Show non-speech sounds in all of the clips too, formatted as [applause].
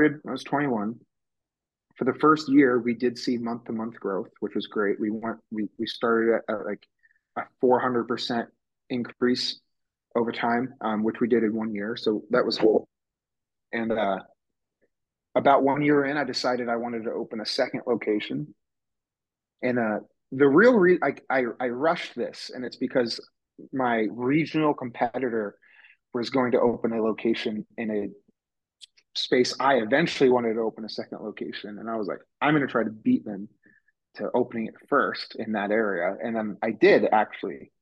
when I was 21. For the first year, we did see month to month growth, which was great. We went, we, we started at, at like a 400% increase over time, um, which we did in one year. So that was cool. And uh, about one year in, I decided I wanted to open a second location. And uh, the real reason I, I, I rushed this, and it's because my regional competitor was going to open a location in a space I eventually wanted to open a second location. And I was like, I'm going to try to beat them to opening it first in that area. And then I did actually.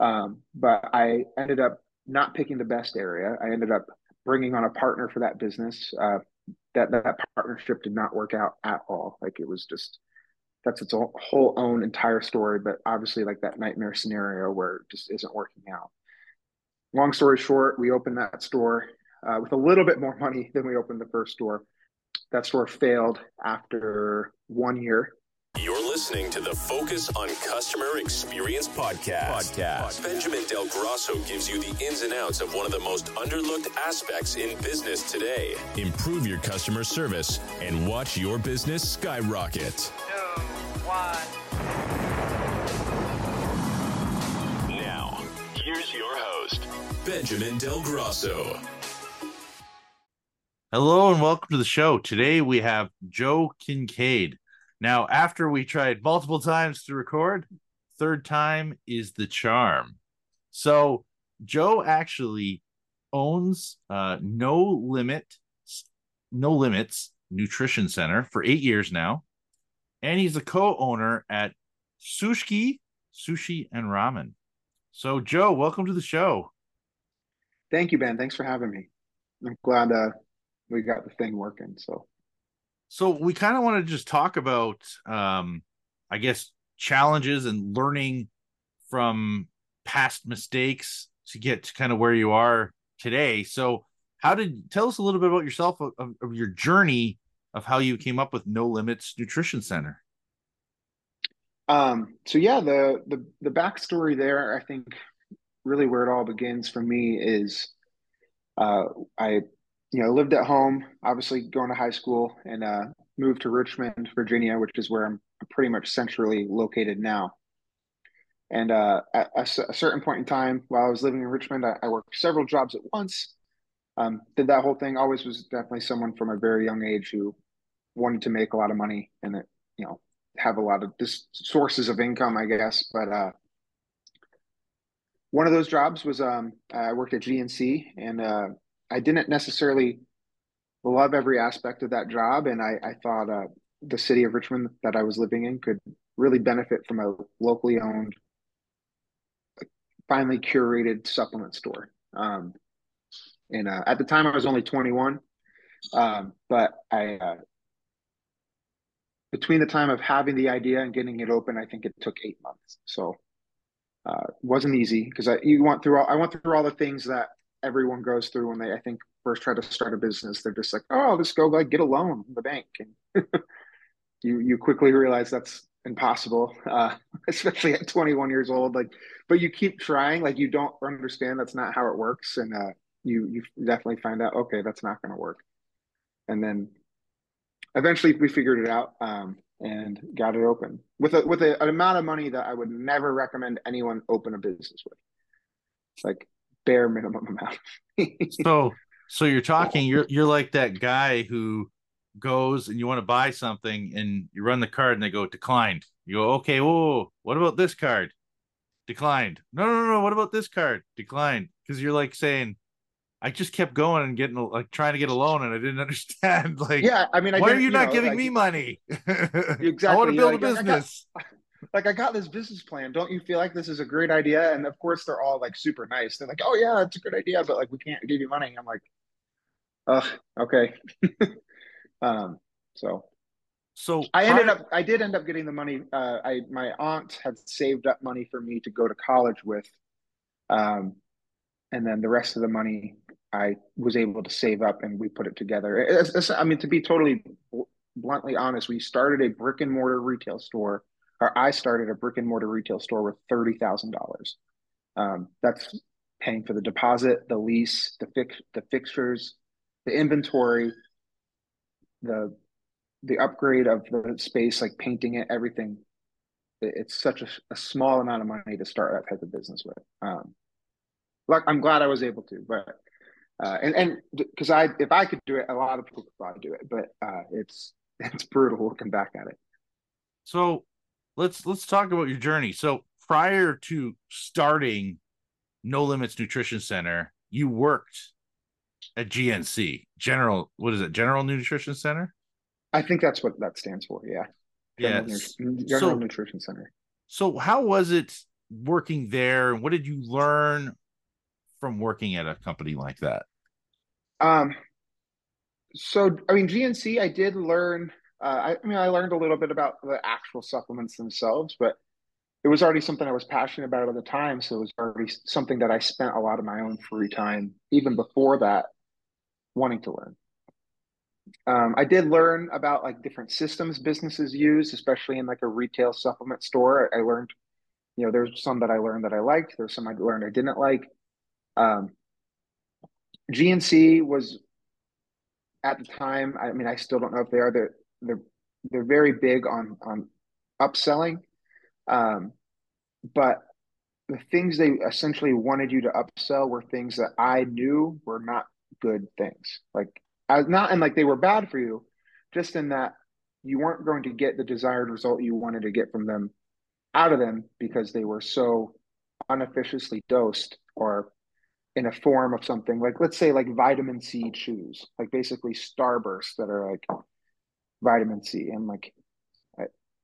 Um, but I ended up not picking the best area. I ended up bringing on a partner for that business. Uh, that that partnership did not work out at all. Like it was just that's its whole own entire story. But obviously, like that nightmare scenario where it just isn't working out. Long story short, we opened that store uh, with a little bit more money than we opened the first store. That store failed after one year. You're listening to the Focus on Customer Experience podcast. podcast. Benjamin Del Grosso gives you the ins and outs of one of the most underlooked aspects in business today. Improve your customer service and watch your business skyrocket. Two, one. Now, here's your host, Benjamin Del Grosso. Hello and welcome to the show. Today we have Joe Kincaid. Now, after we tried multiple times to record, third time is the charm. So, Joe actually owns uh, No Limit, No Limits Nutrition Center for eight years now, and he's a co-owner at Sushki Sushi and Ramen. So, Joe, welcome to the show. Thank you, Ben. Thanks for having me. I'm glad uh, we got the thing working. So, so we kind of want to just talk about, um, I guess, challenges and learning from past mistakes to get to kind of where you are today. So, how did tell us a little bit about yourself of, of your journey of how you came up with No Limits Nutrition Center? Um, so yeah, the the the backstory there, I think, really where it all begins for me is, uh, I you know, lived at home, obviously going to high school, and uh, moved to Richmond, Virginia, which is where I'm pretty much centrally located now. And uh, at a, a, certain point in time, while I was living in Richmond, I, I worked several jobs at once. Um, did that whole thing. Always was definitely someone from a very young age who wanted to make a lot of money and it, you know, have a lot of sources of income, I guess. But uh, one of those jobs was um, I worked at GNC, and uh, I didn't necessarily love every aspect of that job, and I, I thought uh, the city of Richmond that I was living in could really benefit from a locally owned, finely curated supplement store. Um, and uh, at the time, I was only 21, um, but I uh, between the time of having the idea and getting it open, I think it took eight months. So uh, wasn't easy because I you went through all I went through all the things that everyone goes through when they I think first try to start a business. They're just like, oh, I'll just go like get a loan from the bank, and [laughs] you you quickly realize that's impossible, uh, [laughs] especially at 21 years old. Like, but you keep trying. Like you don't understand that's not how it works, and uh, you you definitely find out okay that's not going to work, and then eventually we figured it out um, and got it open with a with a, an amount of money that I would never recommend anyone open a business with. It's like bare minimum amount. [laughs] so so you're talking you're you're like that guy who goes and you want to buy something and you run the card and they go declined. You go, okay, whoa, what about this card? Declined. No, no, no, what about this card? Declined. Because you're like saying, I just kept going and getting like trying to get a loan and I didn't [laughs] understand. Like, yeah, I mean, I why are you, you not know, giving like, me money? [laughs] exactly. I want to build a business. I got, like I got this business plan. Don't you feel like this is a great idea? And of course, they're all like super nice. They're like, "Oh yeah, it's a good idea," but like we can't give you money. I'm like, "Ugh, okay." [laughs] um, so, so I ended up. I did end up getting the money. Uh, I my aunt had saved up money for me to go to college with, um, and then the rest of the money I was able to save up, and we put it together. It's, it's, I mean, to be totally bluntly honest, we started a brick and mortar retail store or I started a brick and mortar retail store with thirty thousand um, dollars. That's paying for the deposit, the lease, the fix, the fixtures, the inventory, the the upgrade of the space, like painting it, everything. It's such a, a small amount of money to start that type of business with. Um, like I'm glad I was able to, but uh, and and because I if I could do it, a lot of people could probably do it, but uh, it's [laughs] it's brutal looking back at it. So let's let's talk about your journey. So prior to starting No Limits Nutrition Center, you worked at GNC General. What is it? General Nutrition Center. I think that's what that stands for. Yeah. General, yes. General so, Nutrition Center. So how was it working there? and What did you learn from working at a company like that? Um. So I mean, GNC, I did learn. Uh, I, I mean, I learned a little bit about the actual supplements themselves, but it was already something I was passionate about at the time. So it was already something that I spent a lot of my own free time, even before that, wanting to learn. Um, I did learn about like different systems businesses use, especially in like a retail supplement store. I learned, you know, there's some that I learned that I liked. There's some I learned I didn't like. Um, GNC was at the time. I mean, I still don't know if they are. They're they're they're very big on on upselling um, but the things they essentially wanted you to upsell were things that I knew were not good things. Like as not and like they were bad for you, just in that you weren't going to get the desired result you wanted to get from them out of them because they were so unofficiously dosed or in a form of something like let's say like vitamin C chews, like basically starbursts that are like vitamin C and like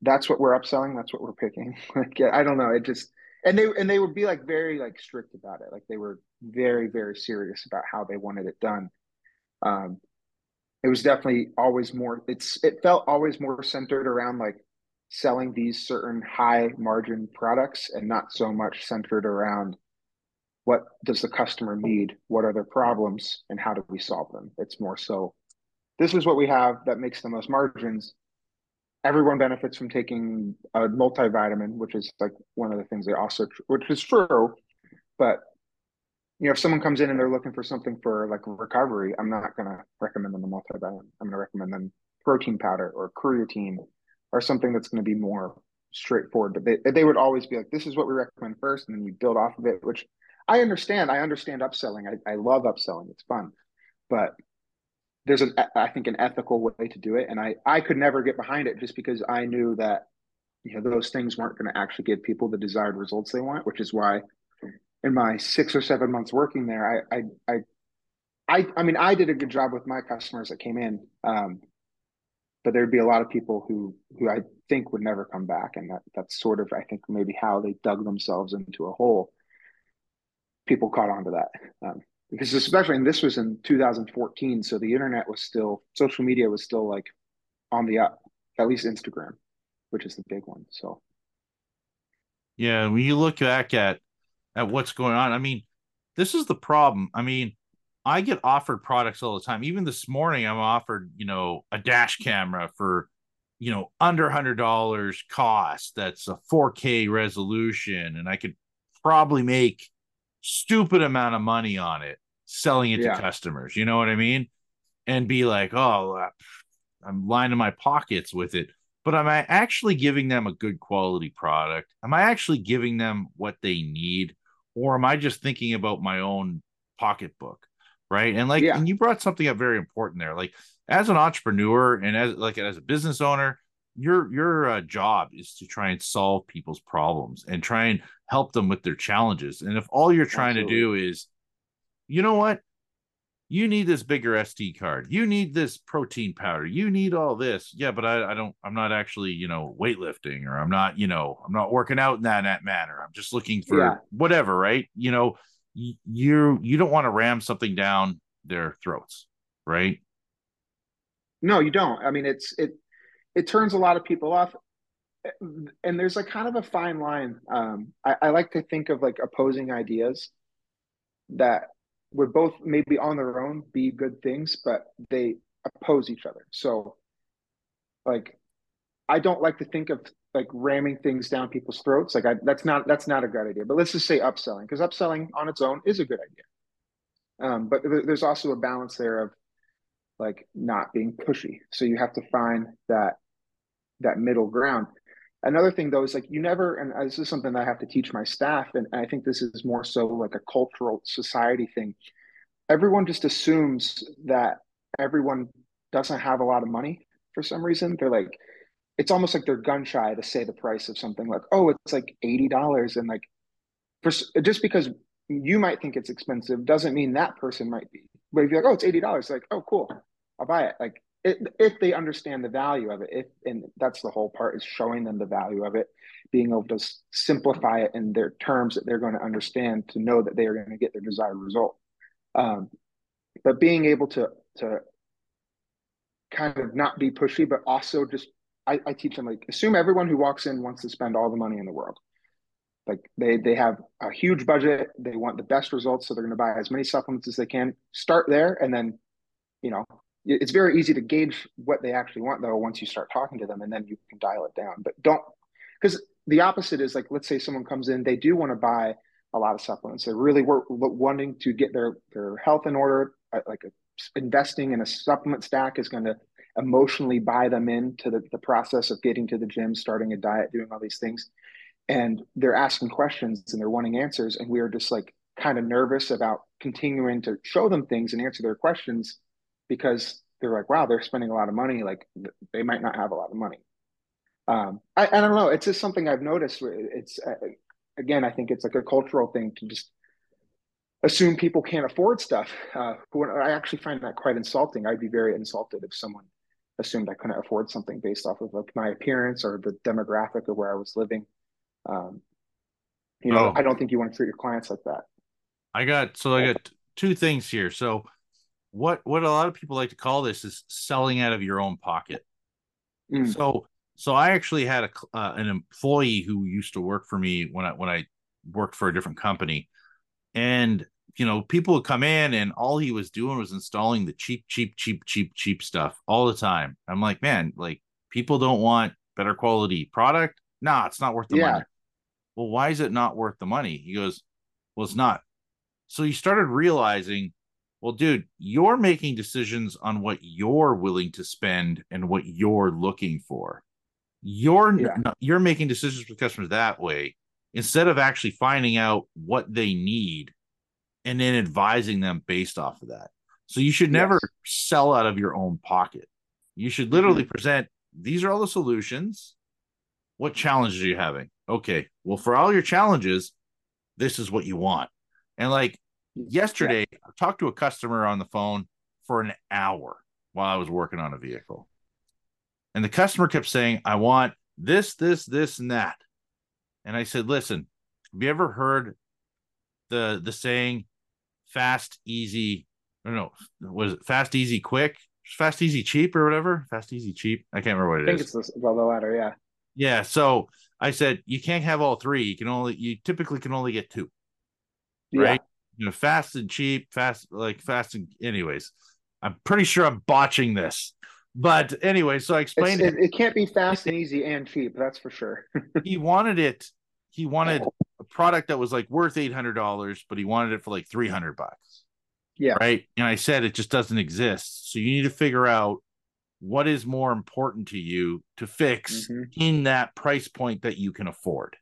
that's what we're upselling. That's what we're picking. [laughs] like, I don't know. It just, and they, and they would be like very like strict about it. Like they were very, very serious about how they wanted it done. Um, it was definitely always more, it's, it felt always more centered around like selling these certain high margin products and not so much centered around what does the customer need? What are their problems and how do we solve them? It's more so this is what we have that makes the most margins everyone benefits from taking a multivitamin, which is like one of the things they also, which is true. But you know, if someone comes in and they're looking for something for like recovery, I'm not going to recommend them a multivitamin. I'm going to recommend them protein powder or creatine or something that's going to be more straightforward. But they they would always be like, this is what we recommend first, and then you build off of it. Which I understand. I understand upselling. I, I love upselling. It's fun, but there's an I think an ethical way to do it, and I I could never get behind it just because I knew that you know those things weren't going to actually give people the desired results they want, which is why in my six or seven months working there, I I I I, mean I did a good job with my customers that came in, um, but there'd be a lot of people who who I think would never come back, and that that's sort of I think maybe how they dug themselves into a hole. People caught on to that. Um, because especially and this was in 2014 so the internet was still social media was still like on the up at least instagram which is the big one so. Yeah when you look back at at what's going on i mean this is the problem. I mean i get offered products all the time. Even this morning i'm offered you know a dash camera for you know under hundred dollars cost that's a 4k resolution and i could probably make stupid amount of money on it selling it yeah. to customers. You know what I mean? And be like, oh, I'm lining my pockets with it. But am I actually giving them a good quality product? Am I actually giving them what they need? Or am I just thinking about my own pocketbook? Right. And like, yeah. and you brought something up very important there. Like, as an entrepreneur and as like as a business owner, your your uh, job is to try and solve people's problems and try and help them with their challenges. And if all you're trying Absolutely. to do is, you know what, you need this bigger SD card, you need this protein powder, you need all this. Yeah, but I, I don't. I'm not actually you know weightlifting or I'm not you know I'm not working out in that, that manner. I'm just looking for yeah. whatever, right? You know, you you don't want to ram something down their throats, right? No, you don't. I mean, it's it it turns a lot of people off. And there's like kind of a fine line. Um, I, I, like to think of like opposing ideas that would both maybe on their own be good things but they oppose each other. So like i don't like to think of like ramming things down people's throats. Like I, that's not that's not a good idea. But let's just say upselling because upselling on its own is a good idea. Um, but there's also a balance there of like not being pushy. So you have to find that that middle ground. Another thing though is like you never, and uh, this is something that I have to teach my staff, and I think this is more so like a cultural society thing. Everyone just assumes that everyone doesn't have a lot of money for some reason. They're like, it's almost like they're gun shy to say the price of something like, oh, it's like eighty dollars, and like, for just because you might think it's expensive doesn't mean that person might be. But if you're like, oh, it's eighty dollars, like, oh, cool, I'll buy it. Like, it, if they understand the value of it, if and that's the whole part is showing them the value of it, being able to simplify it in their terms that they're going to understand to know that they are going to get their desired result. Um, but being able to to kind of not be pushy, but also just I, I teach them like assume everyone who walks in wants to spend all the money in the world. Like they they have a huge budget, they want the best results, so they're going to buy as many supplements as they can. Start there, and then, you know, it's very easy to gauge what they actually want though once you start talking to them, and then you can dial it down. But don't because the opposite is like let's say someone comes in, they do want to buy a lot of supplements. They're really work, wanting to get their their health in order, uh, like investing in a supplement stack is going to emotionally buy them into the, the process of getting to the gym, starting a diet, doing all these things. And they're asking questions and they're wanting answers. And we are just like kind of nervous about continuing to show them things and answer their questions because they're like, wow, they're spending a lot of money. Like they might not have a lot of money. Um, I, I don't know. It's just something I've noticed. It's uh, again, I think it's like a cultural thing to just assume people can't afford stuff. Uh, I actually find that quite insulting. I'd be very insulted if someone assumed I couldn't afford something based off of like my appearance or the demographic of where I was living. Um, you know, oh. I don't think you want to treat your clients like that. I got so I got two things here. So what what a lot of people like to call this is selling out of your own pocket. Mm. So so I actually had a uh, an employee who used to work for me when I when I worked for a different company and you know, people would come in and all he was doing was installing the cheap, cheap, cheap, cheap, cheap stuff all the time. I'm like, man, like people don't want better quality product. Nah, it's not worth the yeah. money. Well, why is it not worth the money? He goes, Well, it's not. So you started realizing, well, dude, you're making decisions on what you're willing to spend and what you're looking for. You're yeah. you're making decisions with customers that way instead of actually finding out what they need and then advising them based off of that. So you should never yes. sell out of your own pocket. You should literally mm-hmm. present these are all the solutions. What challenges are you having? Okay, well, for all your challenges, this is what you want. And like yesterday, yeah. I talked to a customer on the phone for an hour while I was working on a vehicle. And the customer kept saying, I want this, this, this, and that. And I said, listen, have you ever heard the the saying fast, easy, I don't know, was it fast, easy, quick? Fast, easy, cheap, or whatever. Fast, easy, cheap. I can't remember what it is. I think is. it's the, well, the latter, yeah. Yeah. So I said you can't have all three. You can only you typically can only get two. Right? You know, fast and cheap, fast like fast and anyways. I'm pretty sure I'm botching this. But anyway, so I explained it, it, can't be fast and easy and cheap, that's for sure. [laughs] he wanted it. He wanted a product that was like worth eight hundred dollars, but he wanted it for like three hundred bucks. Yeah. Right. And I said it just doesn't exist. So you need to figure out what is more important to you to fix mm-hmm. in that price point that you can afford.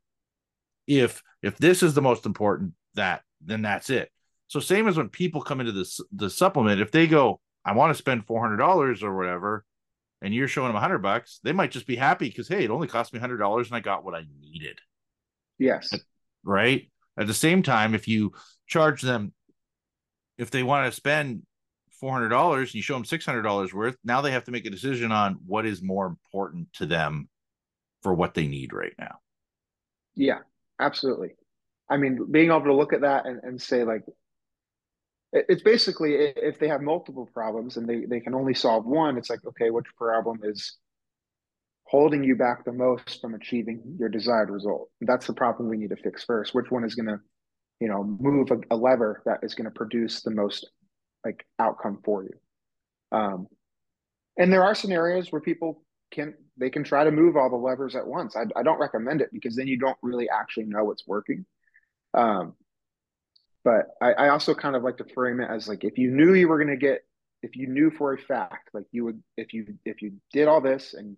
If if this is the most important, that then that's it. So same as when people come into this the supplement, if they go, I want to spend four hundred dollars or whatever, and you're showing them hundred bucks, they might just be happy because hey, it only cost me hundred dollars and I got what I needed. Yes. Right. At the same time, if you charge them, if they want to spend four hundred dollars and you show them six hundred dollars worth, now they have to make a decision on what is more important to them for what they need right now. Yeah, absolutely. I mean, being able to look at that and, and say like it's basically if they have multiple problems and they, they can only solve one, it's like, okay, which problem is holding you back the most from achieving your desired result? That's the problem we need to fix first. Which one is going to, you know, move a, a lever that is going to produce the most like outcome for you? Um, and there are scenarios where people can they can try to move all the levers at once. I, I don't recommend it because then you don't really actually know what's working. Um, but I, I also kind of like to frame it as like if you knew you were going to get if you knew for a fact, like you would, if you if you did all this and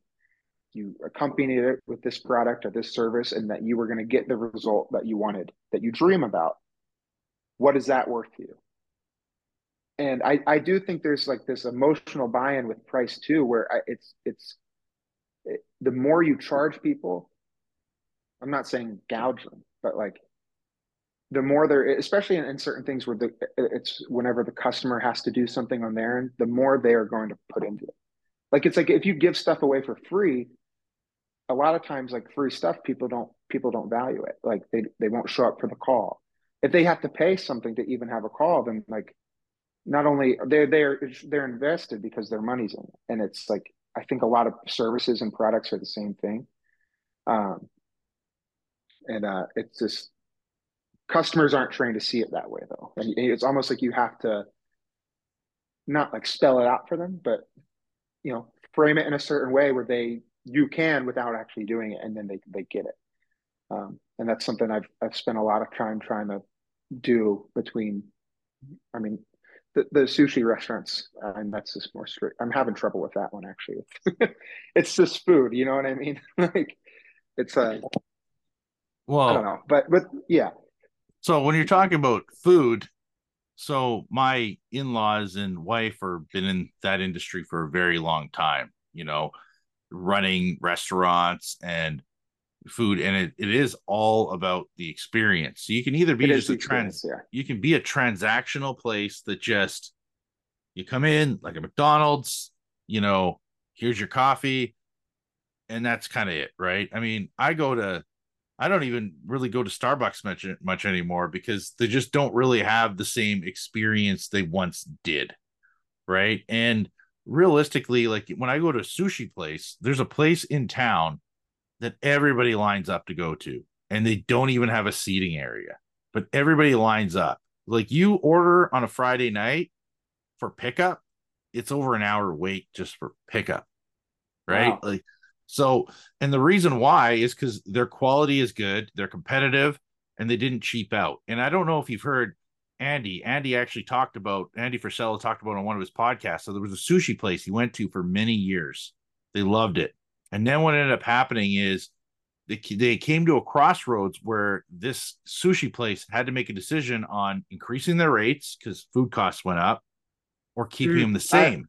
you accompanied it with this product or this service, and that you were going to get the result that you wanted, that you dream about, what is that worth to you? And I I do think there's like this emotional buy-in with price too, where I, it's it's it, the more you charge people, I'm not saying gouge them, but like the more they're especially in, in, certain things where the it's whenever the customer has to do something on their end the more they are going to put into it. Like it's like if you give stuff away for free a lot of times like free stuff people don't people don't value it. Like they they won't show up for the call. If they have to pay something to even have a call then like not only they're they're they're invested because their money's in it. And it's like i think a lot of services and products are the same thing. Um and uh it's just customers aren't trained to see it that way though. And it's almost like you have to not like spell it out for them but you know frame it in a certain way where they you can without actually doing it and then they they get it. Um, and that's something i've i've spent a lot of time trying to do between i mean the, the sushi restaurants uh, and that's just more strict. I'm having trouble with that one actually. [laughs] It's just food you know what i mean? [laughs] Like it's a well i don't know but but yeah so when you're talking about food, so my in-laws and wife are been in that industry for a very long time, you know, running restaurants and food and it, it is all about the experience. So you can either be it just a trans yeah. you can be a transactional place that just you come in like a McDonald's, you know, here's your coffee and that's kind of it, right? I mean, I go to I don't even really go to Starbucks much much anymore because they just don't really have the same experience they once did, right? And realistically, like when I go to a sushi place, there's a place in town that everybody lines up to go to, and they don't even have a seating area, but everybody lines up. Like you order on a Friday night for pickup, it's over an hour wait just for pickup, right? Wow. Like so, and the reason why is because their quality is good, they're competitive, and they didn't cheap out. And I don't know if you've heard Andy. Andy actually talked about Andy Frisella talked about on one of his podcasts. So there was a sushi place he went to for many years. They loved it, and then what ended up happening is they they came to a crossroads where this sushi place had to make a decision on increasing their rates because food costs went up, or keeping mm, them the same.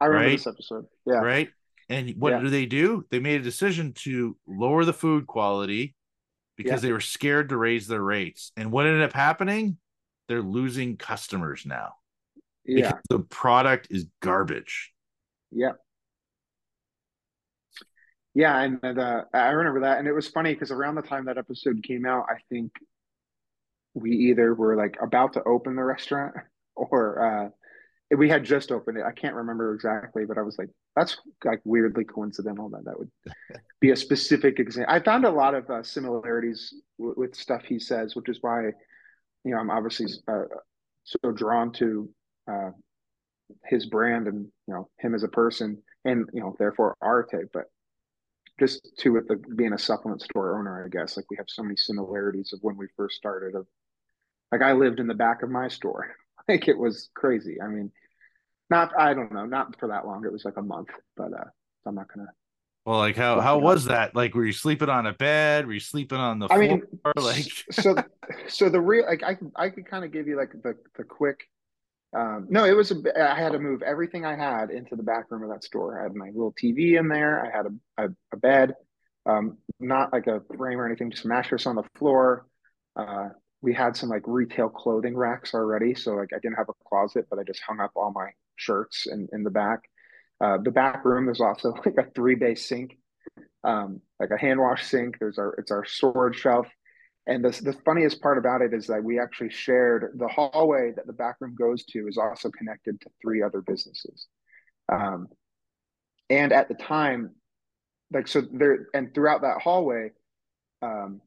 I, I remember right? this episode. Yeah. Right. And what yeah. do they do? They made a decision to lower the food quality because yeah. they were scared to raise their rates. And what ended up happening? They're losing customers now. Yeah. the product is garbage. Yeah. Yeah, and uh, I remember that, and it was funny because around the time that episode came out, I think we either were like about to open the restaurant, [laughs] or uh, we had just opened it. I can't remember exactly, but I was like, that's like weirdly coincidental that that would [laughs] be a specific example. I found a lot of uh, similarities w- with stuff he says, which is why, you know, I'm obviously uh, so drawn to uh, his brand and you know him as a person, and you know therefore Arete. But just to with the being a supplement store owner, I guess like we have so many similarities of when we first started. Of like I lived in the back of my store [laughs] like it was crazy. I mean, not I don't know, not for that long. It was like a month, but uh, I'm not gonna. Well, like how how was that? Like, were you sleeping on a bed? Were you sleeping on the I floor? Mean, like, so so the real like I I could kind of give you like the the quick. Um, no, it was a. I had to move everything I had into the back room of that store. I had my little TV in there. I had a a, a bed, um, not like a frame or anything, just a mattress on the floor. Uh, we had some like retail clothing racks already. So like I didn't have a closet, but I just hung up all my shirts in, in the back. Uh, the back room is also [laughs] like a three bay sink, um, like a hand wash sink. There's our it's our storage shelf. And the, the funniest part about it is that we actually shared the hallway that the back room goes to is also connected to three other businesses. Um, and at the time, like so there and throughout that hallway, um,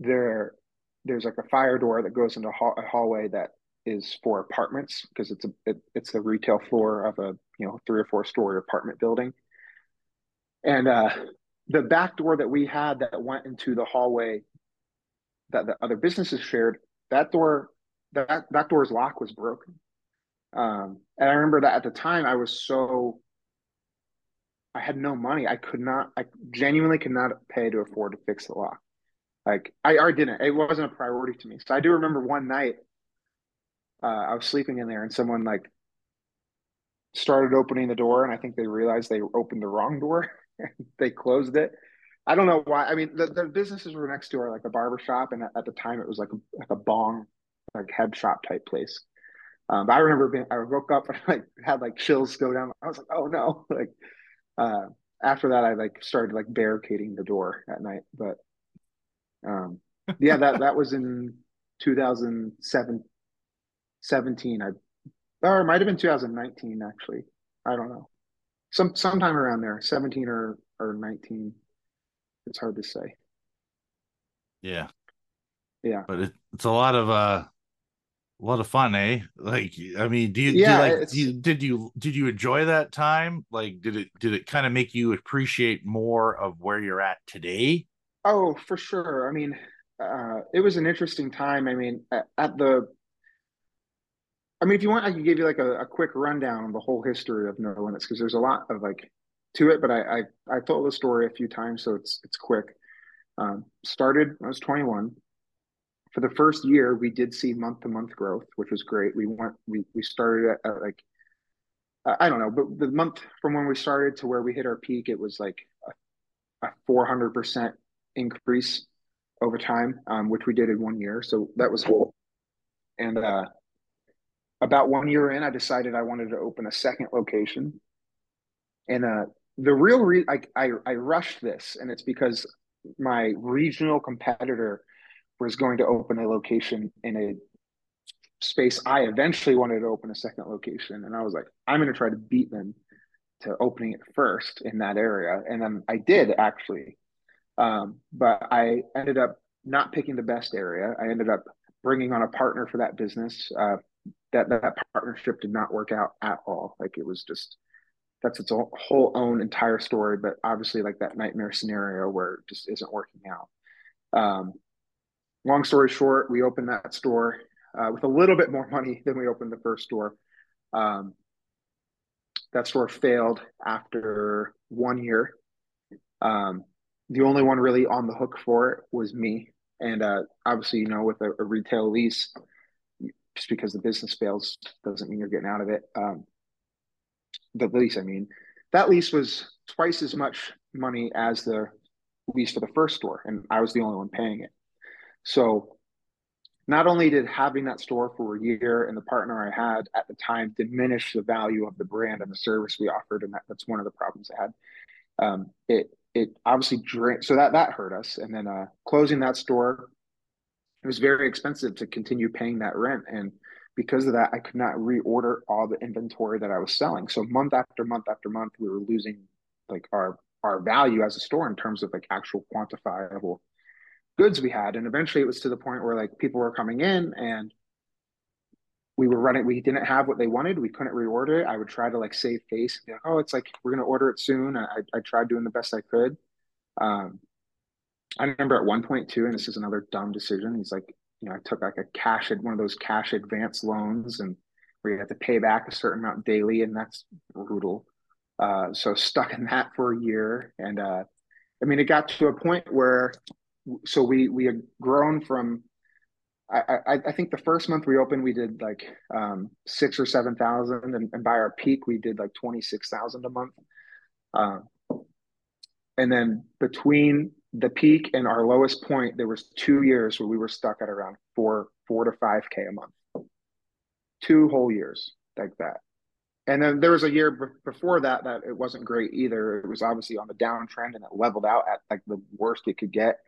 there there's like a fire door that goes into a hallway that is for apartments because it's a it, it's the retail floor of a you know three or four story apartment building and uh the back door that we had that went into the hallway that the other businesses shared that door that that door's lock was broken Um, and I remember that at the time I was so I had no money. I could not, I genuinely could not pay to afford to fix the lock. Like I, I didn't. It wasn't a priority to me. So I do remember one night uh, I was sleeping in there and someone like started opening the door and I think they realized they opened the wrong door. [laughs] they closed it. I don't know why. I mean, the, the businesses were next door, like a barber shop, and at, the time it was like a, like a bong, like head shop type place. Um, but I remember being, I woke up and [laughs] like had like chills go down. I was like, oh no, [laughs] like uh, after that, I like started like barricading the door at night. But um, yeah, that that was in 2007, 17. I or it might have been 2019 actually. I don't know. Some sometime around there, 17 or or 19. It's hard to say. Yeah. Yeah. But it, it's a lot of uh a lot of fun, eh? Like, I mean, do you, yeah, do you like, do you, did you, did you enjoy that time? Like, did it, did it kind of make you appreciate more of where you're at today? Oh, for sure. I mean, uh, it was an interesting time. I mean, at, at, the, I mean, if you want, I can give you like a, a quick rundown of the whole history of No Limits because there's a lot of like to it, but I, I, I told the story a few times, so it's, it's quick. Um, started, I was 21 for the first year, we did see month to month growth, which was great. We went, we, we started at, at like, I don't know, but the month from when we started to where we hit our peak, it was like a, a 400% increase over time, um, which we did in one year. So that was cool. And uh, about one year in, I decided I wanted to open a second location. And uh, the real reason I, I, I rushed this, and it's because my regional competitor was going to open a location in a space I eventually wanted to open a second location. And I was like, I'm going to try to beat them to opening it first in that area. And then I did actually. Um, but I ended up not picking the best area. I ended up bringing on a partner for that business. Uh, that that partnership did not work out at all. Like it was just that's its whole own entire story. But obviously, like that nightmare scenario where it just isn't working out. Um, long story short, we opened that store uh, with a little bit more money than we opened the first store. Um, that store failed after one year. Um, the only one really on the hook for it was me. And uh, obviously, you know, with a, a, retail lease, just because the business fails doesn't mean you're getting out of it. Um, the lease, I mean, that lease was twice as much money as the lease for the first store, and I was the only one paying it. So not only did having that store for a year and the partner I had at the time diminish the value of the brand and the service we offered, and that, that's one of the problems I had. Um, it it obviously drained, so that that hurt us. And then uh, closing that store, it was very expensive to continue paying that rent, and because of that, I could not reorder all the inventory that I was selling. So month after month after month, we were losing like our our value as a store in terms of like actual quantifiable goods we had. And eventually it was to the point where like people were coming in and we were running, we didn't have what they wanted. We couldn't reorder it. I would try to like save face. And be like, oh, it's like, we're going to order it soon. I, I tried doing the best I could. Um, I remember at one point too, and this is another dumb decision. He's like, you know, I took like a cash, one of those cash advance loans and where you have to pay back a certain amount daily. And that's brutal. Uh, so stuck in that for a year. And, uh, I mean, it got to a point where so we we had grown from I, I, think the first month we opened we did like um, six or seven thousand and, and by our peak we did like 26,000 a month. Uh, and then between the peak and our lowest point there was two years where we were stuck at around four four to five k a month. Two whole years like that. And then there was a year b- before that that it wasn't great either. It was obviously on the downtrend and it leveled out at like the worst it could get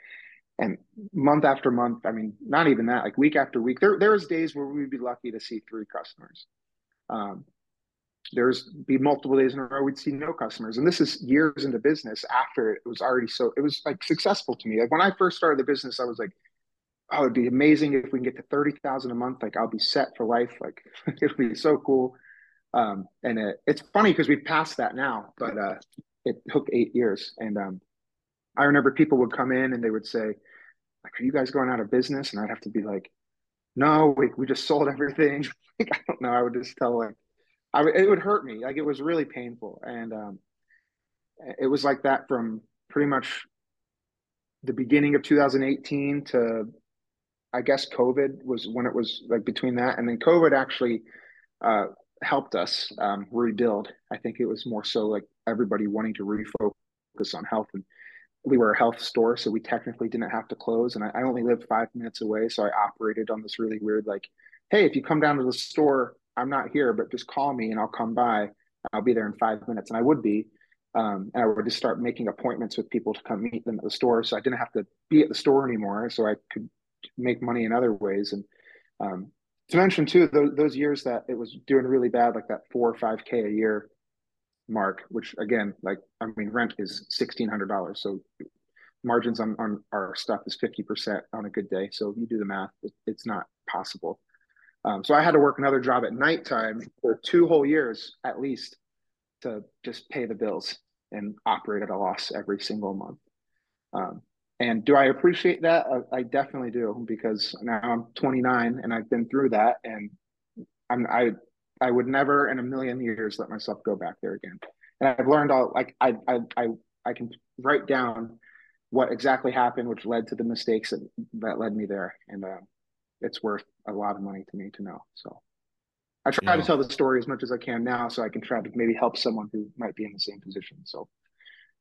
and month after month, I mean, not even that, like week after week, there there was days where we'd be lucky to see three customers. Um, there's be multiple days in a row we'd see no customers, and this is years into business after it was already so it was like successful to me. Like when I first started the business, I was like, oh, it'd be amazing if we can get to thirty thousand a month. Like I'll be set for life. Like [laughs] it'd be so cool. Um, and it, it's funny because we've passed that now, but uh, it took eight years. And um, I remember people would come in and they would say, like, are you guys going out of business? And I'd have to be like, no, we, we just sold everything. [laughs] like, I don't know. I would just tell like, I it would hurt me. Like it was really painful. And, um, it was like that from pretty much the beginning of 2018 to I guess COVID was when it was like between that and then COVID actually uh, helped us um, rebuild. I think it was more so like everybody wanting to refocus on health and we were a health store, so we technically didn't have to close. And I, I only lived five minutes away, so I operated on this really weird like, hey, if you come down to the store, I'm not here, but just call me and I'll come by. I'll be there in five minutes, and I would be. Um, and I would just start making appointments with people to come meet them at the store, so I didn't have to be at the store anymore, so I could make money in other ways. And um, to mention too, those, those years that it was doing really bad, like that four or five k a year mark, which again, like I mean, rent is sixteen hundred dollars, so margins on, on our stuff is fifty percent on a good day. So if you do the math, it, it's not possible. Um, so I had to work another job at nighttime for two whole years at least to just pay the bills and operate at a loss every single month. Um, and do I appreciate that? I, I, definitely do because now I'm 29 and I've been through that, and I'm I I would never in a million years let myself go back there again. And I've learned all like I I I, I can write down what exactly happened, which led to the mistakes that, that led me there, and uh, it's worth a lot of money to me to know. So I try yeah. to tell the story as much as I can now, so I can try to maybe help someone who might be in the same position. So,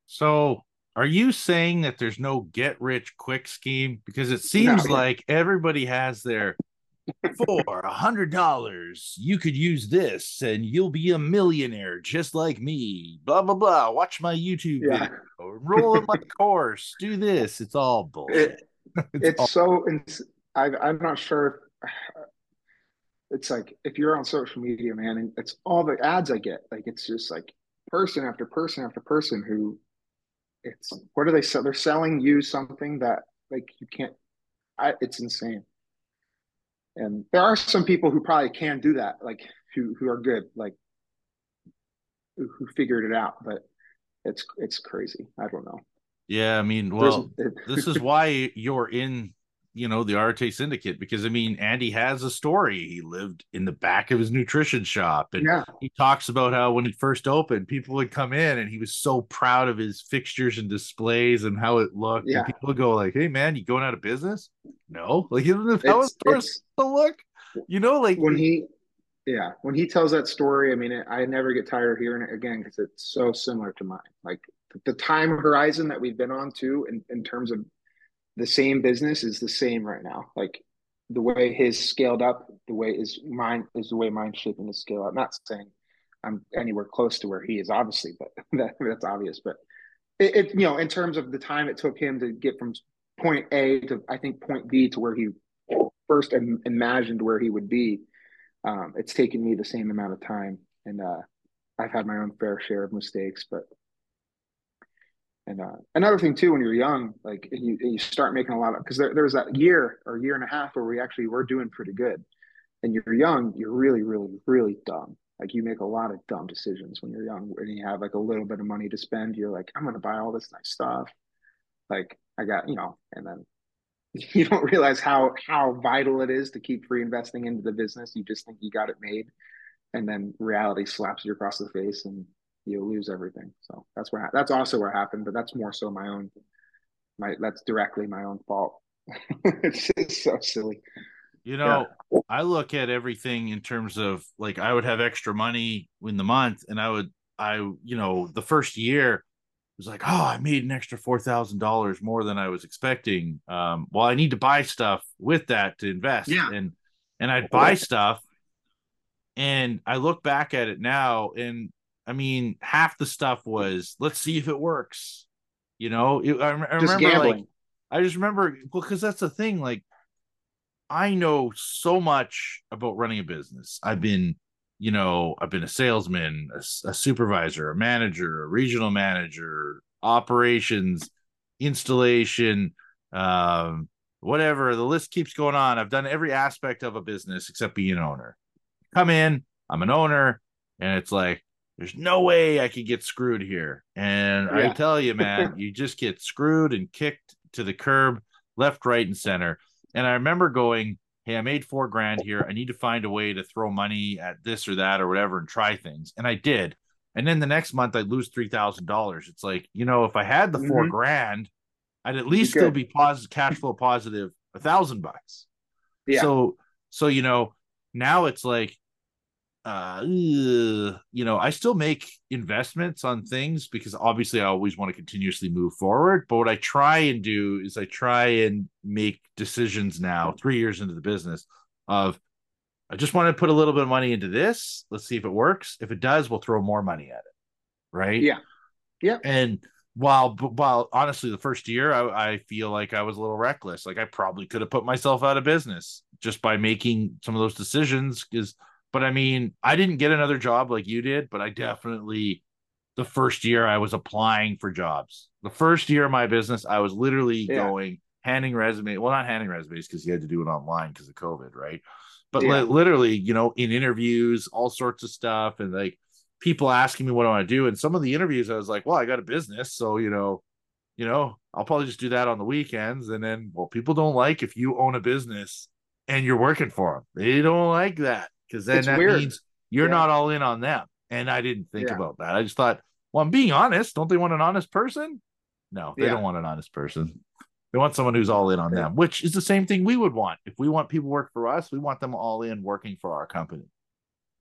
so are you saying that there's no get rich quick scheme? Because it seems no, like everybody has their for a hundred dollars you could use this and you'll be a millionaire just like me blah blah blah watch my youtube yeah. video roll in my course do this it's all bullshit it, [laughs] it's, it's all- so I, i'm not sure [sighs] it's like if you're on social media, man, and it's all the ads I get. Like it's just like person after person after person who it's what are they sell? They're selling you something that like you can't. I, it's insane. And there are some people who probably can do that, like who who are good, like who, who figured it out. But it's it's crazy. I don't know. Yeah, I mean, well, [laughs] this is why you're in you know the Arete Syndicate because I mean Andy has a story. He lived in the back of his nutrition shop, and yeah. he talks about how when he first opened, people would come in, and he was so proud of his fixtures and displays and how it looked. Yeah. And people would go like, "Hey man, you going out of business?" No, [laughs] like doesn't know how stores to look. You know, like when he, yeah, when he tells that story, I mean, I never get tired of hearing it again because it's so similar to mine. Like the time horizon that we've been on too, in, in terms of the same business is the same right now. Like the way his scaled up, the way is mine is the way mine's shaping to scale up. I'm not saying I'm anywhere close to where he is, obviously, but [laughs] that, that's obvious. But it, it, you know, in terms of the time it took him to get from point A to I think point B to where he first imagined where he would be, um, it's taken me the same amount of time, and uh, I've had my own fair share of mistakes, but and uh, another thing too, when you're young, like you, you start making a lot of because there, there was that year or year and a half where we actually were doing pretty good. And you're young, you're really, really, really dumb. Like you make a lot of dumb decisions when you're young, and you have like a little bit of money to spend. You're like, I'm gonna buy all this nice stuff. Like I got, you know, and then [laughs] you don't realize how how vital it is to keep reinvesting into the business. You just think you got it made, and then reality slaps you across the face, and you lose everything. So that's where that's also what happened, but that's more so my own my that's directly my own fault. [laughs] it's just so silly. You know, yeah. I look at everything in terms of like I would have extra money in the month and I would I you know, the first year was like, oh, I made an extra four thousand dollars more than I was expecting. Um, well, I need to buy stuff with that to invest. Yeah. And and I'd buy stuff and I look back at it now and I mean, half the stuff was let's see if it works. You know, it, I, I remember like I just remember well because that's the thing. Like, I know so much about running a business. I've been, you know, I've been a salesman, a, a supervisor, a manager, a regional manager, operations, installation, um, whatever. The list keeps going on. I've done every aspect of a business except being an owner. Come in, I'm an owner, and it's like there's no way I could get screwed here. And yeah. I tell you, [laughs] man, you just get screwed and kicked to the curb, left, right, and center. And I remember going, hey, I made four grand here. I need to find a way to throw money at this or that or whatever and try things. And I did. And then the next month I'd lose three thousand dollars. It's like, you know, if I had the mm-hmm. four grand, I'd at least still be positive cash flow positive a thousand bucks. Yeah. So so you know, now it's like uh you know i still make investments on things because obviously i always want to continuously move forward but what i try and do is i try and make decisions now three years into the business of i just want to put a little bit of money into this let's see if it works. If it does we'll throw more money at it right? Yeah. Yeah. And while while honestly the first year I, I feel like i was a little reckless like i probably could have put myself out of business just by making some of those decisions because but I mean, I didn't get another job like you did, but I definitely the first year I was applying for jobs. The first year of my business, I was literally yeah. going handing resumes. Well, not handing resumes because you had to do it online because of COVID, right? But yeah. li- literally, you know, in interviews, all sorts of stuff, and like people asking me what I want to do. And some of the interviews, I was like, well, I got a business, so you know, you know, I'll probably just do that on the weekends. And then, well, people don't like if you own a business and you're working for them. They don't like that because then it's that weird. means you're yeah. not all in on them. And I didn't think yeah. about that. I just thought, well, I'm being honest. Don't they want an honest person? No, they yeah. don't want an honest person. They want someone who's all in on them, which is the same thing we would want. If we want people work for us, we want them all in working for our company.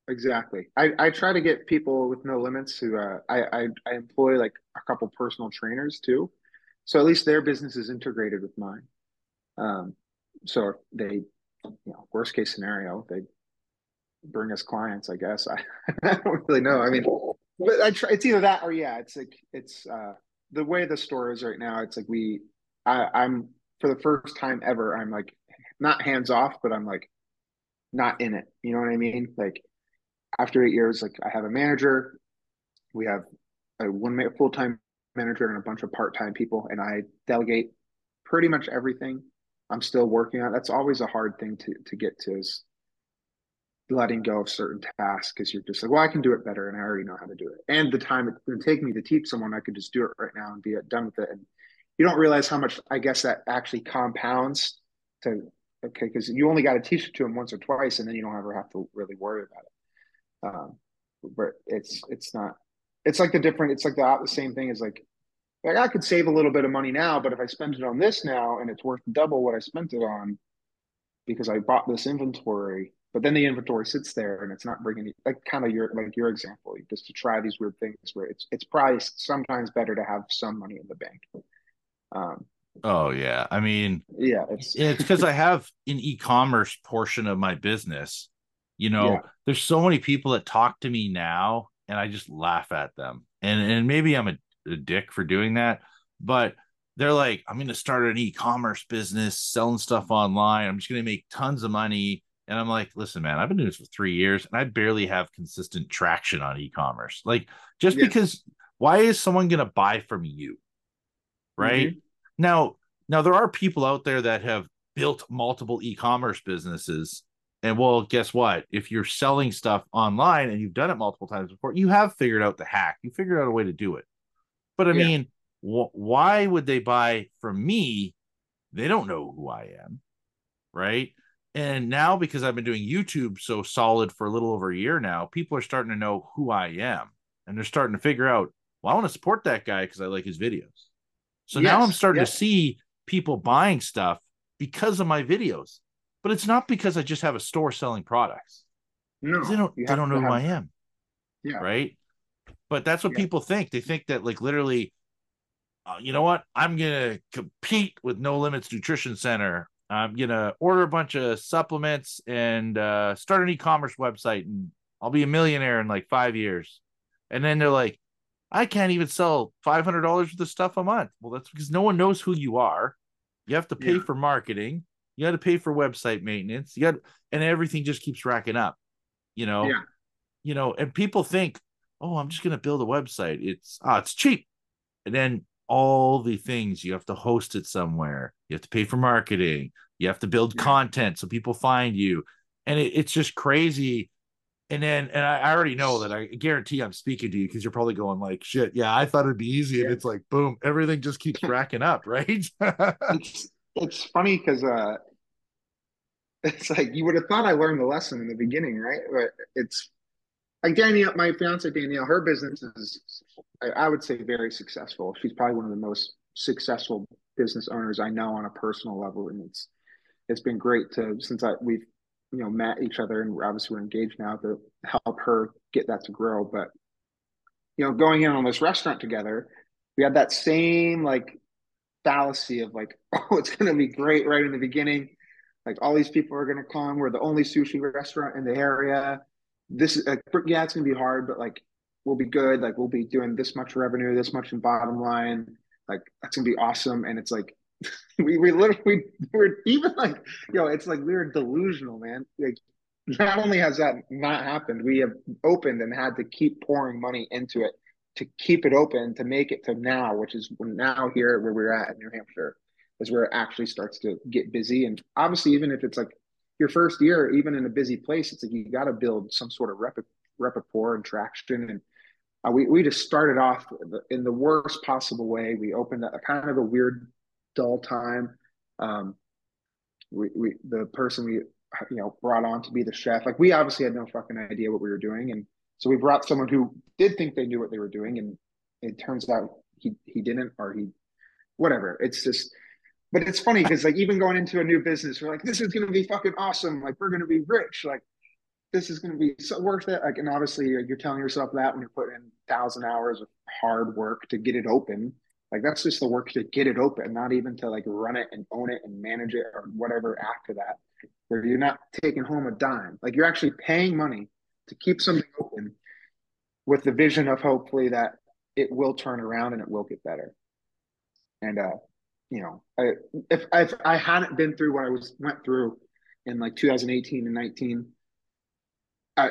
Exactly. I, I try to get people with no limits who uh, I, I I employ like a couple personal trainers too, so at least their business is integrated with mine. Um, so they, you know, worst case scenario, they bring us clients, I guess. I, [laughs] I don't really know. I mean, [laughs] but I try, it's either that or yeah, it's like it's uh the way the store is right now. It's like we, I, I'm for the first time ever, I'm like not hands off, but I'm like not in it. You know what I mean? Like after eight years, like I have a manager, we have a one full time manager and a bunch of part time people, and I delegate pretty much everything. I'm still working on. That's always a hard thing to to get to is letting go of certain tasks because you're just like, well, I can do it better and I already know how to do it. And the time it would take me to teach someone, I could just do it right now and be done with it. And you don't realize how much, I guess, that actually compounds to, okay, because you only got to teach it to them once or twice and then you don't ever have to really worry about it. Um, but it's, it's not, it's like the different, it's like the, the same thing as like, like I could save a little bit of money now, but if I spend it on this now and it's worth double what I spent it on because I bought this inventory, but then the inventory sits there and it's not bringing you like kind of your like your example just to try these weird things where it's it's probably sometimes better to have some money in the bank. Um oh yeah. I mean yeah it's it's because i have an e-commerce portion of my business. You know yeah. there's so many people that talk to me now and i just laugh at them. And and maybe i'm a, a dick for doing that but they're like i'm going to start an e-commerce business selling stuff online. I'm just going to make tons of money and I'm like, listen, man, I've been doing this for three years and I barely have consistent traction on e-commerce. Like, just because why is someone gonna buy from you? Right. Mm-hmm. Now, now there are people out there that have built multiple e-commerce businesses. And well, guess what? If you're selling stuff online and you've done it multiple times before, you have figured out the hack. You figured out a way to do it. But I yeah. mean, wh- why would they buy from me? They don't know who I am, right? And now, because I've been doing YouTube so solid for a little over a year now, people are starting to know who I am. And they're starting to figure out, well, I want to support that guy because I like his videos. So yes, now I'm starting yes. to see people buying stuff because of my videos. But it's not because I just have a store selling products. No, they don't they don't know who. I am. Yeah. Right. But that's what yeah. people think. They think that like literally, uh, you know what? I'm gonna compete with No Limits Nutrition Center I'm gonna order a bunch of supplements and uh, start an e-commerce website, and I'll be a millionaire in like five years. And then they're like, I can't even sell five hundred dollars worth of stuff a month. Well, that's because no one knows who you are. You have to pay yeah. for marketing. You got to pay for website maintenance. You got, and everything just keeps racking up. You know, yeah. you know, and people think, oh, I'm just gonna build a website. It's ah, oh, it's cheap. And then all the things. You have to host it somewhere. You have to pay for marketing. You have to build yeah. content so people find you. And it, it's just crazy. And then and I, already know that i guarantee i'm speaking to you because you're probably going like shit yeah i thought it'd be easy. Yeah. and it's like boom everything just keeps [laughs] racking up right? [laughs] It's, it's funny because uh it's like you would have thought I learned the lesson in the beginning, right? But it's like Danielle, my fiance Danielle, her business is, I, would say, very successful. She's probably one of the most successful business owners I know on a personal level, and it's it's been great to since I we've you know met each other and obviously we're engaged now to help her get that to grow. But you know, going in on this restaurant together, we had that same like fallacy of like, [laughs] oh, it's going to be great right in the beginning. Like all these people are going to come. We're the only sushi restaurant in the area. This is yeah, it's going to be hard, but like we'll be good. Like we'll be doing this much revenue, this much in bottom line. Like that's to be awesome. And it's like, [laughs] we, we literally, we, we're even like, know, it's like we are delusional, man. Like not only has that not happened, we have opened and had to keep pouring money into it to keep it open to make it to now, which is now here where we're at in New Hampshire, is where it actually starts to get busy. And obviously, even if it's like your first year, even in a busy place, it's like you got to build some sort of rep- rapport and traction. And uh, we we just started off in the worst possible way. We opened a kind of a weird, dull time. Um, we, we the person we you know brought on to be the chef, like we obviously had no fucking idea what we were doing, and so we brought someone who did think they knew what they were doing, and it turns out he he didn't, or he whatever. It's just, but it's funny because like even going into a new business, we're like, this is gonna be fucking awesome. Like we're gonna be rich. Like this is gonna be so worth it. Like and obviously you're, you're telling yourself that when you're putting in thousand hours of hard work to get it open. Like that's just the work to get it open, not even to like run it and own it and manage it or whatever after that. Where you're not taking home a dime. Like you're actually paying money to keep something open with the vision of hopefully that it will turn around and it will get better. And uh, you know, I, if if I hadn't been through what I was went through in like 2018 and 19, I,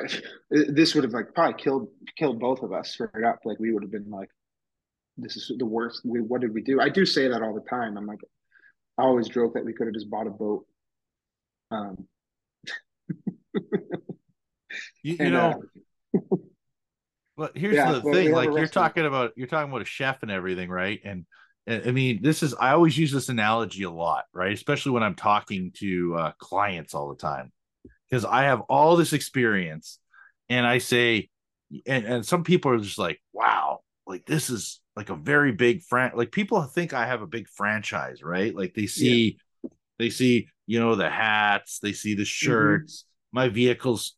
this would have like probably killed killed both of us straight up. Like we would have been like, this is the worst. We, what did we do? I do say that all the time. I'm like, I always joke that we could have just bought a boat. Um, [laughs] you, you and, know, uh, but here's yeah, the thing: like you're talking about, you're talking about a chef and everything, right? And, and I mean, this is I always use this analogy a lot, right? Especially when I'm talking to uh, clients all the time, because I have all this experience, and I say, and, and some people are just like, "Wow, like this is like a very big fran." Like people think I have a big franchise, right? Like they see, yeah. they see, you know, the hats, they see the mm-hmm. shirts. Mm-hmm. My vehicles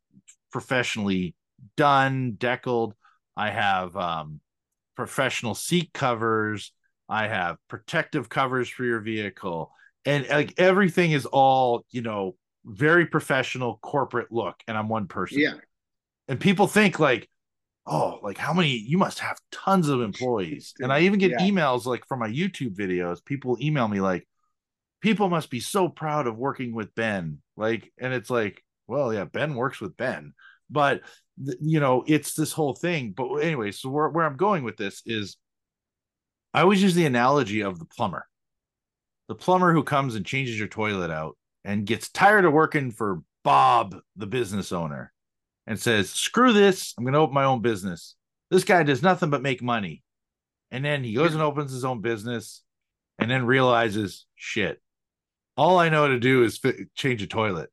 professionally done, deckled. I have um, professional seat covers. I have protective covers for your vehicle. And like everything is all, you know, very professional corporate look. And I'm one person. Yeah. And people think like, oh, like how many you must have tons of [laughs] employees. and I even get yeah. emails like from my YouTube videos. People email me like, people must be so proud of working with Ben. Like, and it's like, well, yeah, Ben works with Ben, but you know, it's this whole thing. But anyway, so where, where I'm going with this is I always use the analogy of the plumber. The plumber who comes and changes your toilet out and gets tired of working for Bob, the business owner, and says, Screw this, I'm going to open my own business. This guy does nothing but make money. And then he goes and opens his own business and then realizes, shit, all I know how to do is fit, change a toilet.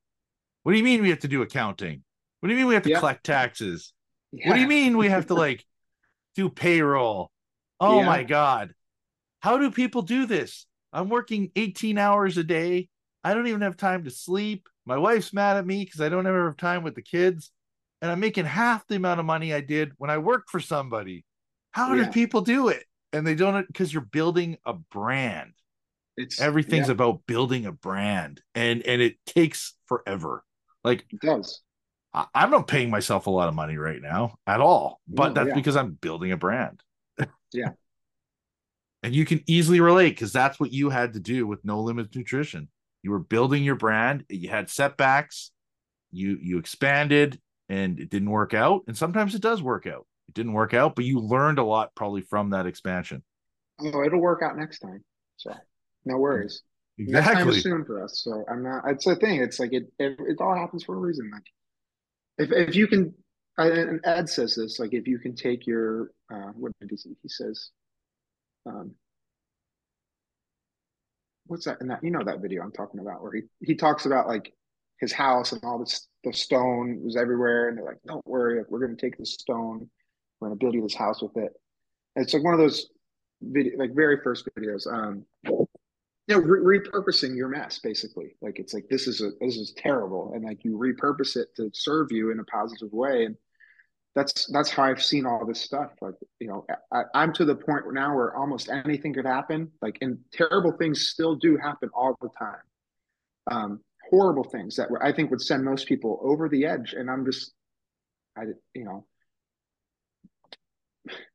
What do you mean we have to do accounting? What do you mean we have to collect taxes? Yeah. What do you mean we have to [laughs] like do payroll? Oh yeah. my god. How do people do this? I'm working 18 hours a day. I don't even have time to sleep. My wife's mad at me because I don't ever have time with the kids. And I'm making half the amount of money I did when I worked for somebody. How yeah. do people do it? And they don't because you're building a brand. It's everything's yeah. about building a brand and and it takes forever. Like it does. I, am not paying myself a lot of money right now at all, but no, that's yeah. because I'm building a brand. [laughs] yeah. And you can easily relate because that's what you had to do with No Limits Nutrition. You were building your brand, you had setbacks, you you expanded and it didn't work out. And sometimes it does work out. It didn't work out, but you learned a lot probably from that expansion. Oh, it'll work out next time. So no worries. Exactly. Next time is soon for us. So I'm not. It's a thing. It's like it. It, it all happens for a reason. Like if if you can, and Ed says this, like if you can take your, uh, what did he say? He says, um, what's that? And that you know that video I'm talking about where he he talks about like his house and all this the stone was everywhere, and they're like, "Don't worry, we're going to take this stone, we're going to build you this house with it." And it's like one of those video, like very first videos. Um, you know, re- repurposing your mess basically. Like it's like this is a this is terrible, and like you repurpose it to serve you in a positive way, and that's that's how I've seen all this stuff. Like you know, I, I'm to the point now where almost anything could happen. Like, and terrible things still do happen all the time. Um, horrible things that I think would send most people over the edge. And I'm just, I, you know,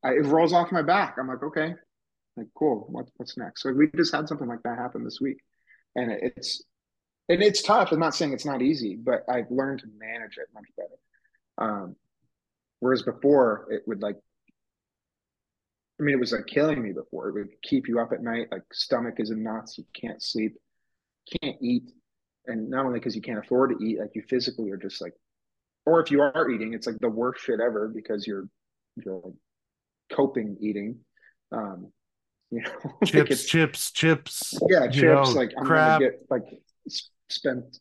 I, it rolls off my back. I'm like, okay, like cool. What, what's next? So we just had something like that happen this week, and it's and it's tough. I'm not saying it's not easy, but I've learned to manage it much better. Um, whereas before, it would like I mean, it was like killing me before. It would keep you up at night. Like stomach is in knots. You can't sleep, can't eat and not only because you can't afford to eat, like you physically are just like, or if you are eating, it's like the worst shit ever because you're you're like coping eating. Um, you know, [laughs] chips, like chips, chips. Yeah, chips. Know, like I'm crap. gonna get like spent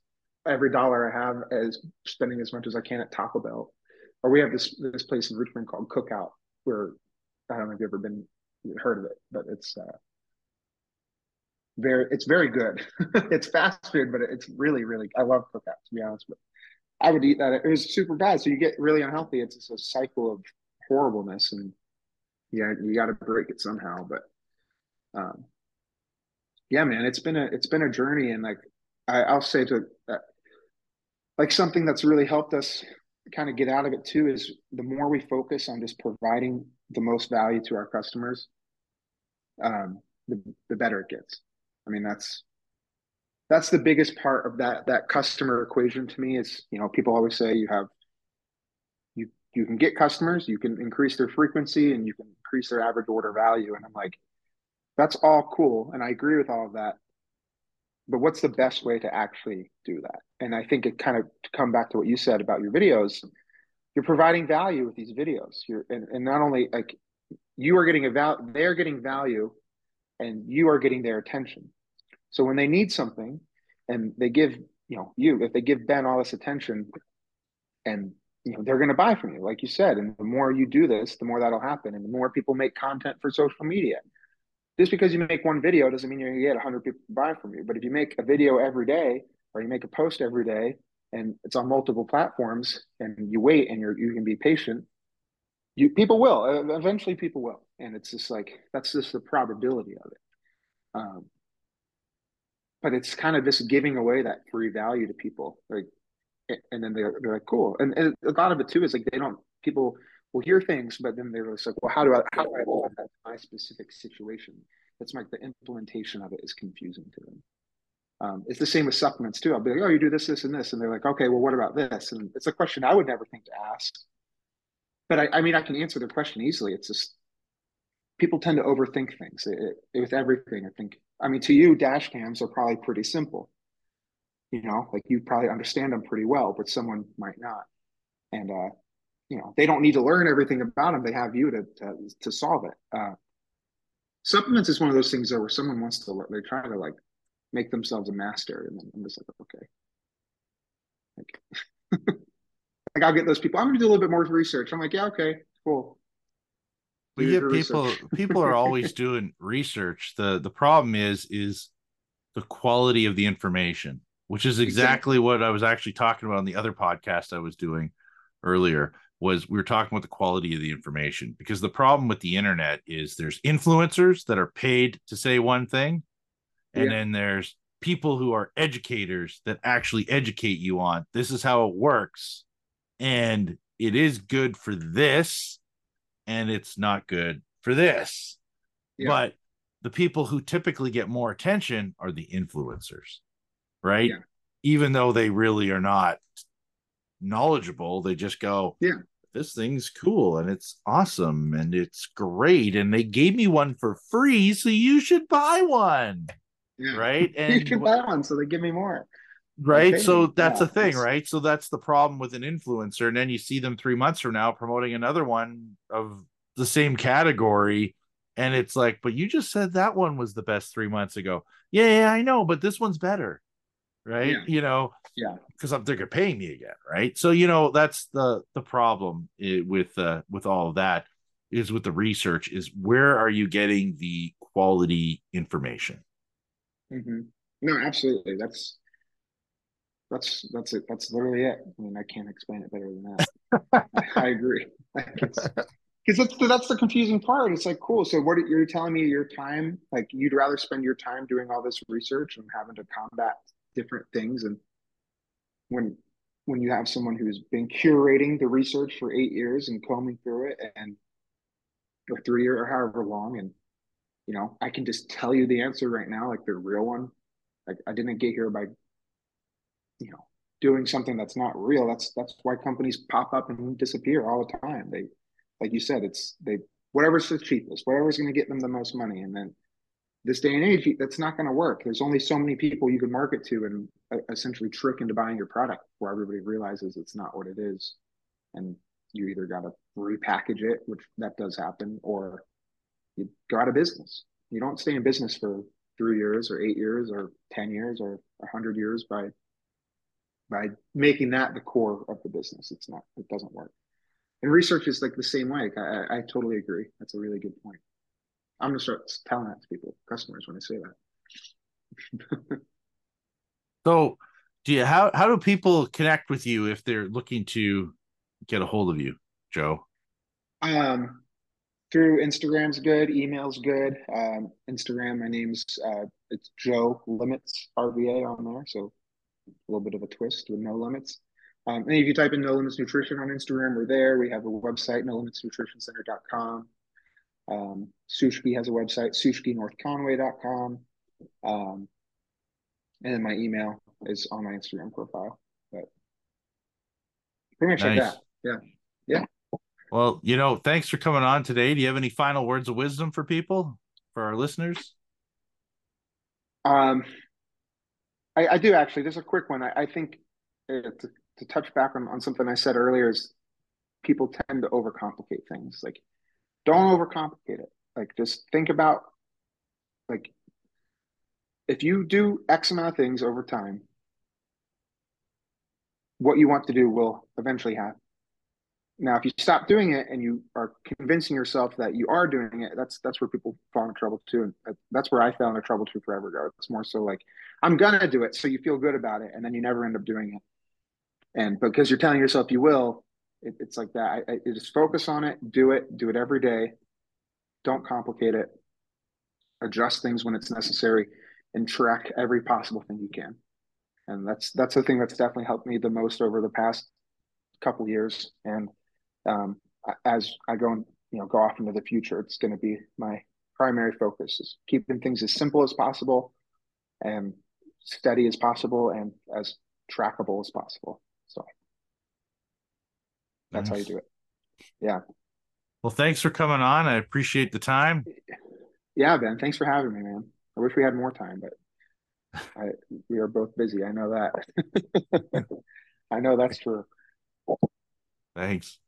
every dollar I have as spending as much as I can at Taco Bell. Or we have this this place in Richmond called Cookout, where I don't know if you've ever been heard of it, but it's uh, very it's very good. [laughs] it's fast food, but it's really really I love cookout to be honest. But I would eat that. It was super bad, so you get really unhealthy. It's just a cycle of horribleness, and yeah, you got to break it somehow. But um, yeah, man, it's been a it's been a journey, and like I, I'll say to uh, like something that's really helped us kind of get out of it too is the more we focus on just providing the most value to our customers, um, the the better it gets. I mean, that's that's the biggest part of that that customer equation to me is you know people always say you have you you can get customers you can increase their frequency and you can increase their average order value. And i'm like that's all cool. And i agree with all of that but what's the best way to actually do that and i think it kind of to come back to what you said about your videos you're providing value with these videos you're and, and not only like you are getting a val they're getting value and you are getting their attention. So when they need something and they give, you know, you, if they give Ben all this attention and, you know, they're going to buy from you, like you said. And the more you do this, the more that'll happen. And the more people make content for social media. Just because you make one video doesn't mean you're going to get 100 people to buy from you. But if you make a video every day or you make a post every day and it's on multiple platforms and you wait and you're, you can be patient, you people will. Eventually people will. And it's just like that's just the probability of it. Um, but it's kind of just giving away that free value to people like and then they're, they're like cool. And, and a lot of it too is like they don't people will hear things but then they're just like well how do i how do i apply that to my specific situation it's like the implementation of it is confusing to them um, it's the same with supplements too i'll be like oh you do this this and this and they're like okay well what about this and it's a question i would never think to ask but I, I mean, I can answer the question easily. It's just people tend to overthink things it, it, with everything. I think. I mean, to you, dash cams are probably pretty simple. You know, like you probably understand them pretty well, but someone might not. And uh, you know, they don't need to learn everything about them. They have you to to, to solve it. Uh, supplements is one of those things though, where someone wants to they try to like make themselves a master, and I'm just like, okay. Like, [laughs] like I'll get those people. I'm going to do a little bit more research. I'm like, yeah, okay, cool. We get people. people are always [laughs] doing research. the The problem is is the quality of the information, which is exactly, exactly what I was actually talking about on the other podcast I was doing earlier. Was we were talking about the quality of the information because the problem with the internet is there's influencers that are paid to say one thing, and yeah. then there's people who are educators that actually educate you on this is how it works and it is good for this and it's not good for this yeah. but the people who typically get more attention are the influencers right yeah. even though they really are not knowledgeable they just go yeah. This thing's cool and it's awesome and it's great. And they gave me one for free so you should buy one. Yeah. right? [laughs] And you should buy one so they give me more. Right? So that's yeah, the thing right? So that's the problem with an influencer and then you see them three months from now promoting another one of the same category and it's like but you just said that one was the best three months ago. Yeah, yeah i know but this one's better right? Yeah. You know, Yeah. because I'm they're paying me again, right? So you know that's the the problem with uh, with all of that is with the research is where are you getting the quality information? hmm No, absolutely. That's that's that's it. That's literally it. I mean, I can't explain it better than that. I, [laughs] I agree. [laughs] Because that's the, that's the confusing part. It's like, cool. So what you're telling me your time, like you'd rather spend your time doing all this research and having to combat different things, and when when you have someone who's been curating the research for eight years and combing through it and or three or however long, and you know, I can just tell you the answer right now, like the real one. Like I didn't get here by, you know, doing something that's not real. That's that's why companies pop up and disappear all the time. They, like you said, it's they whatever's the cheapest, whatever's going to get them the most money, and then this day and age, that's not going to work. There's only so many people you can market to and uh, essentially trick into buying your product before everybody realizes it's not what it is, and you either got to repackage it, which that does happen, or you go out of business. You don't stay in business for three years or eight years or 10 years or 100 years by by making that the core of the business. It's not, it doesn't work. And research is like the same way. I, I totally agree. That's a really good point. I'm going to start telling that to people, customers, when I say that. [laughs] So, do you how how do people connect with you if they're looking to get a hold of you, Joe? Um, through Instagram's good, email's good. Um, Instagram, my name's uh, it's Joe Limits RVA on there, so a little bit of a twist with no limits. Um, and if you type in No Limits Nutrition on Instagram, we're there. We have a website, nolimitsnutritioncenter.com. Um, Sushki has a website, sushkinorthconway.com. Um, and then my email is on my Instagram profile. But pretty much like that. Yeah. Yeah. Well, you know, thanks for coming on today. Do you have any final words of wisdom for people, for our listeners? Um, I, I do actually. There's a quick one. I, I think uh, to, to touch back on, on something I said earlier is people tend to overcomplicate things. Like, don't overcomplicate it. Like, just think about like if you do X amount of things over time, what you want to do will eventually happen. Now, if you stop doing it and you are convincing yourself that you are doing it, that's that's where people fall into trouble too, and that's where I fell into trouble too forever ago. It's more so like I'm gonna do it, so you feel good about it, and then you never end up doing it. And because you're telling yourself you will, it, it's like that. I, I just focus on it, do it, do it every day. Don't complicate it. Adjust things when it's necessary, and track every possible thing you can. And that's that's the thing that's definitely helped me the most over the past couple years. And um, as I go and you know go off into the future, it's going to be my primary focus is keeping things as simple as possible and steady as possible and as trackable as possible. That's how you do it. Yeah. Well, thanks for coming on. I appreciate the time. Yeah, Ben. Thanks for having me, man. I wish we had more time, but [laughs] I, we are both busy. I know that. [laughs] I know that's true. Thanks.